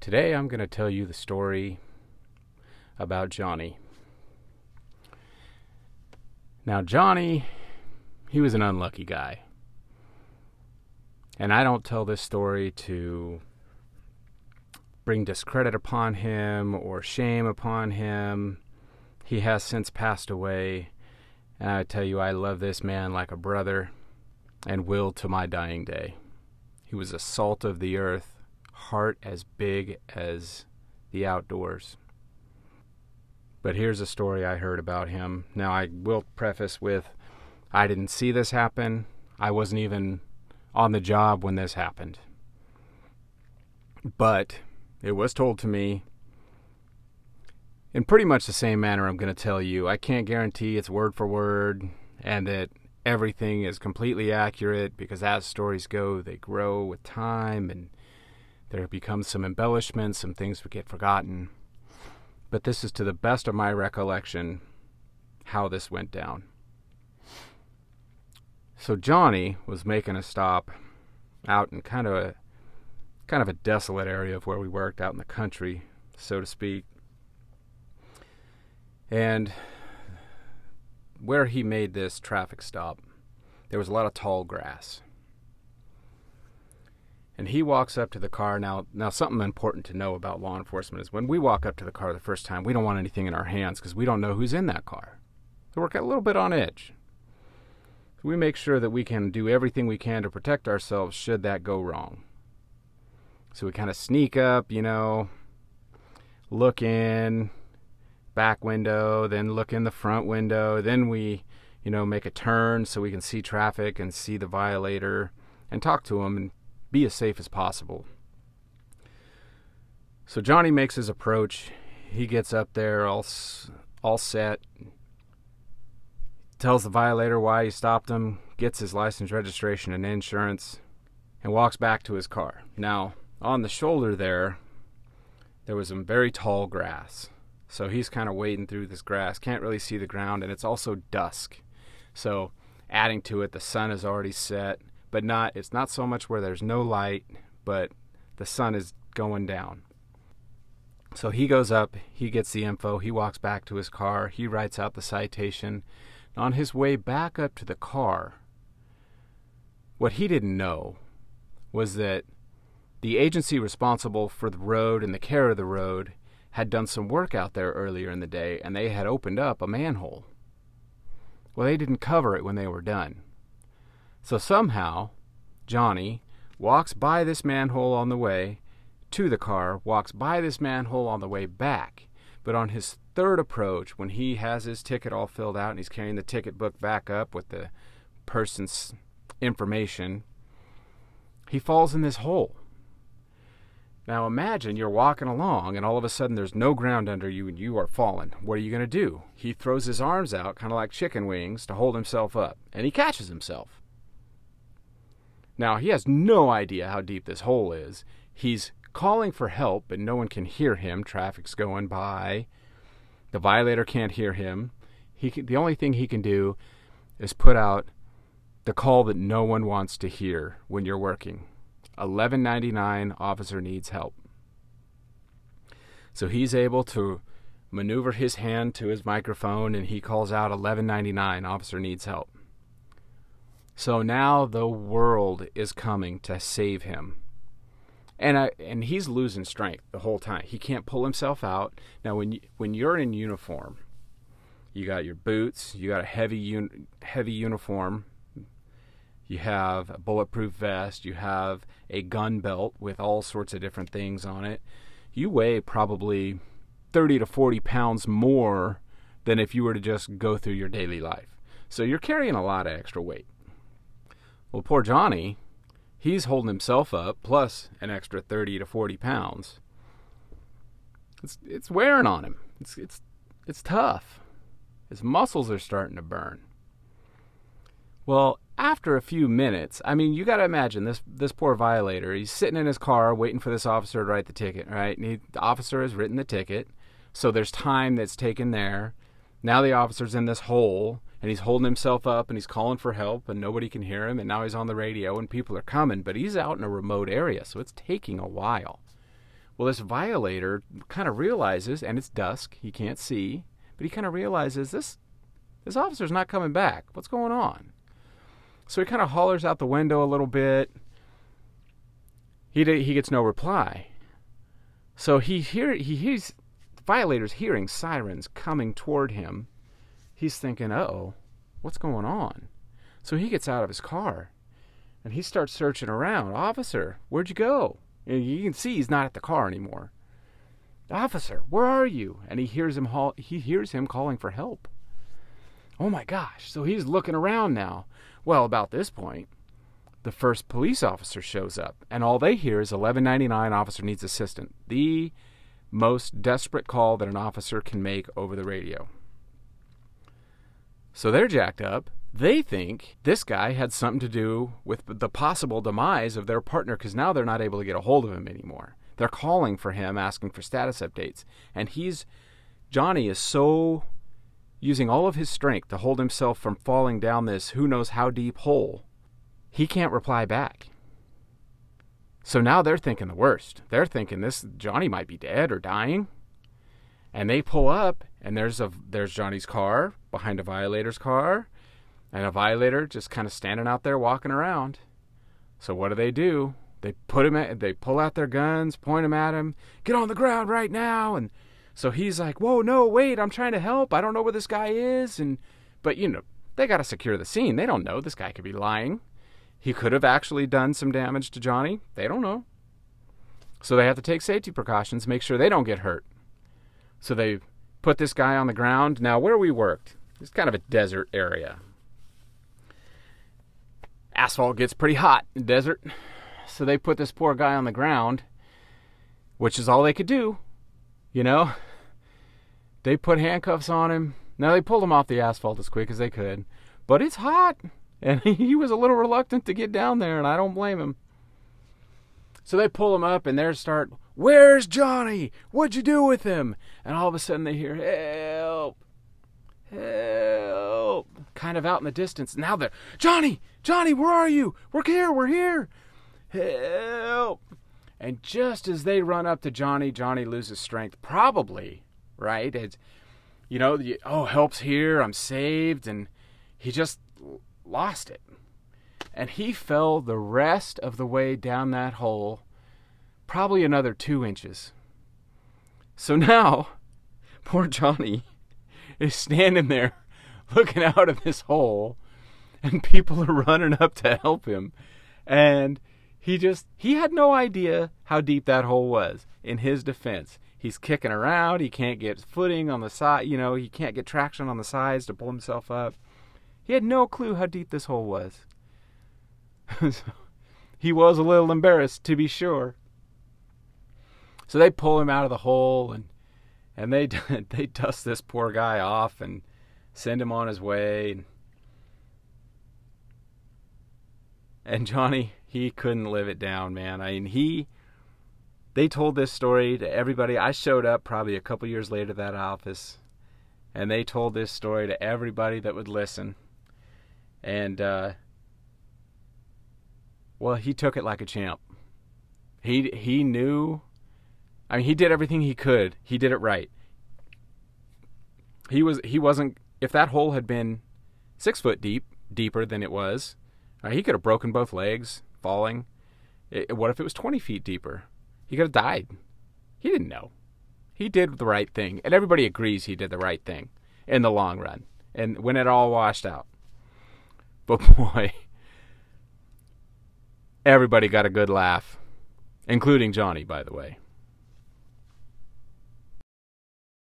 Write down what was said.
Today I'm going to tell you the story about Johnny. Now, Johnny, he was an unlucky guy. And I don't tell this story to bring discredit upon him or shame upon him. He has since passed away. And I tell you, I love this man like a brother and will to my dying day. He was a salt of the earth heart as big as the outdoors. But here's a story I heard about him. Now, I will preface with I didn't see this happen. I wasn't even on the job when this happened. But it was told to me in pretty much the same manner I'm going to tell you. I can't guarantee it's word for word and that everything is completely accurate because as stories go, they grow with time and there becomes some embellishments, some things would get forgotten. But this is to the best of my recollection how this went down. So Johnny was making a stop out in kind of a kind of a desolate area of where we worked out in the country, so to speak. And where he made this traffic stop, there was a lot of tall grass and he walks up to the car. Now now something important to know about law enforcement is when we walk up to the car the first time we don't want anything in our hands because we don't know who's in that car. So we're a little bit on edge. So we make sure that we can do everything we can to protect ourselves should that go wrong. So we kind of sneak up you know look in back window then look in the front window. Then we you know make a turn so we can see traffic and see the violator and talk to him and be as safe as possible. So Johnny makes his approach. He gets up there all all set. Tells the violator why he stopped him, gets his license, registration, and insurance, and walks back to his car. Now, on the shoulder there, there was some very tall grass. So he's kind of wading through this grass, can't really see the ground, and it's also dusk. So, adding to it, the sun has already set but not it's not so much where there's no light, but the sun is going down. So he goes up, he gets the info, he walks back to his car, he writes out the citation. On his way back up to the car, what he didn't know was that the agency responsible for the road and the care of the road had done some work out there earlier in the day and they had opened up a manhole. Well, they didn't cover it when they were done. So somehow, Johnny walks by this manhole on the way to the car, walks by this manhole on the way back. But on his third approach, when he has his ticket all filled out and he's carrying the ticket book back up with the person's information, he falls in this hole. Now imagine you're walking along and all of a sudden there's no ground under you and you are falling. What are you going to do? He throws his arms out, kind of like chicken wings, to hold himself up, and he catches himself. Now, he has no idea how deep this hole is. He's calling for help, but no one can hear him. Traffic's going by. The violator can't hear him. He can, the only thing he can do is put out the call that no one wants to hear when you're working. 1199 officer needs help. So he's able to maneuver his hand to his microphone and he calls out 1199 officer needs help. So now the world is coming to save him. And I, and he's losing strength the whole time. He can't pull himself out. Now when you, when you're in uniform, you got your boots, you got a heavy un, heavy uniform, you have a bulletproof vest, you have a gun belt with all sorts of different things on it. You weigh probably 30 to 40 pounds more than if you were to just go through your daily life. So you're carrying a lot of extra weight. Well, poor Johnny, he's holding himself up plus an extra 30 to 40 pounds. It's, it's wearing on him. It's, it's, it's tough. His muscles are starting to burn. Well, after a few minutes, I mean, you got to imagine this this poor violator. He's sitting in his car waiting for this officer to write the ticket, right? And he, the officer has written the ticket, so there's time that's taken there. Now the officer's in this hole and he's holding himself up and he's calling for help and nobody can hear him and now he's on the radio and people are coming but he's out in a remote area so it's taking a while Well, this violator kind of realizes, and it's dusk, he can't see, but he kind of realizes this this officer's not coming back. What's going on? So he kind of hollers out the window a little bit. He he gets no reply. So he hear he hears violators hearing sirens coming toward him. He's thinking, uh "Oh, what's going on?" So he gets out of his car and he starts searching around. Officer, where'd you go? And you can see he's not at the car anymore. Officer, where are you? And he hears him haul- he hears him calling for help. Oh my gosh. So he's looking around now. Well, about this point, the first police officer shows up, and all they hear is 1199 officer needs assistance. The most desperate call that an officer can make over the radio. So they're jacked up. They think this guy had something to do with the possible demise of their partner because now they're not able to get a hold of him anymore. They're calling for him, asking for status updates. And he's, Johnny is so using all of his strength to hold himself from falling down this who knows how deep hole. He can't reply back. So now they're thinking the worst. They're thinking this Johnny might be dead or dying. And they pull up and there's a there's Johnny's car behind a violator's car and a violator just kind of standing out there walking around. So what do they do? They put him at, they pull out their guns, point them at him, get on the ground right now and so he's like, "Whoa, no, wait! I'm trying to help. I don't know where this guy is." And but you know, they got to secure the scene. They don't know this guy could be lying. He could have actually done some damage to Johnny. They don't know. So they have to take safety precautions, make sure they don't get hurt. So they put this guy on the ground. Now, where we worked, it's kind of a desert area. Asphalt gets pretty hot in desert. So they put this poor guy on the ground, which is all they could do, you know? They put handcuffs on him. Now they pulled him off the asphalt as quick as they could, but it's hot, and he was a little reluctant to get down there, and I don't blame him. So they pull him up, and they start, "Where's Johnny? What'd you do with him?" And all of a sudden they hear, "Help! Help!" Kind of out in the distance. Now they're, "Johnny, Johnny, where are you? We're here, we're here! Help!" And just as they run up to Johnny, Johnny loses strength, probably right? It's, you know, oh, help's here, I'm saved, and he just lost it. And he fell the rest of the way down that hole, probably another two inches. So now, poor Johnny is standing there looking out of this hole, and people are running up to help him. And he just, he had no idea how deep that hole was, in his defense he's kicking around. He can't get footing on the side. You know, he can't get traction on the sides to pull himself up. He had no clue how deep this hole was. so he was a little embarrassed, to be sure. So they pull him out of the hole and and they they dust this poor guy off and send him on his way. And Johnny, he couldn't live it down, man. I mean, he they told this story to everybody. I showed up probably a couple years later to that office, and they told this story to everybody that would listen. And uh, well, he took it like a champ. He he knew. I mean, he did everything he could. He did it right. He was he wasn't. If that hole had been six foot deep, deeper than it was, uh, he could have broken both legs falling. It, what if it was twenty feet deeper? He could have died. He didn't know. He did the right thing, and everybody agrees he did the right thing in the long run, and when it all washed out. But boy, everybody got a good laugh, including Johnny, by the way.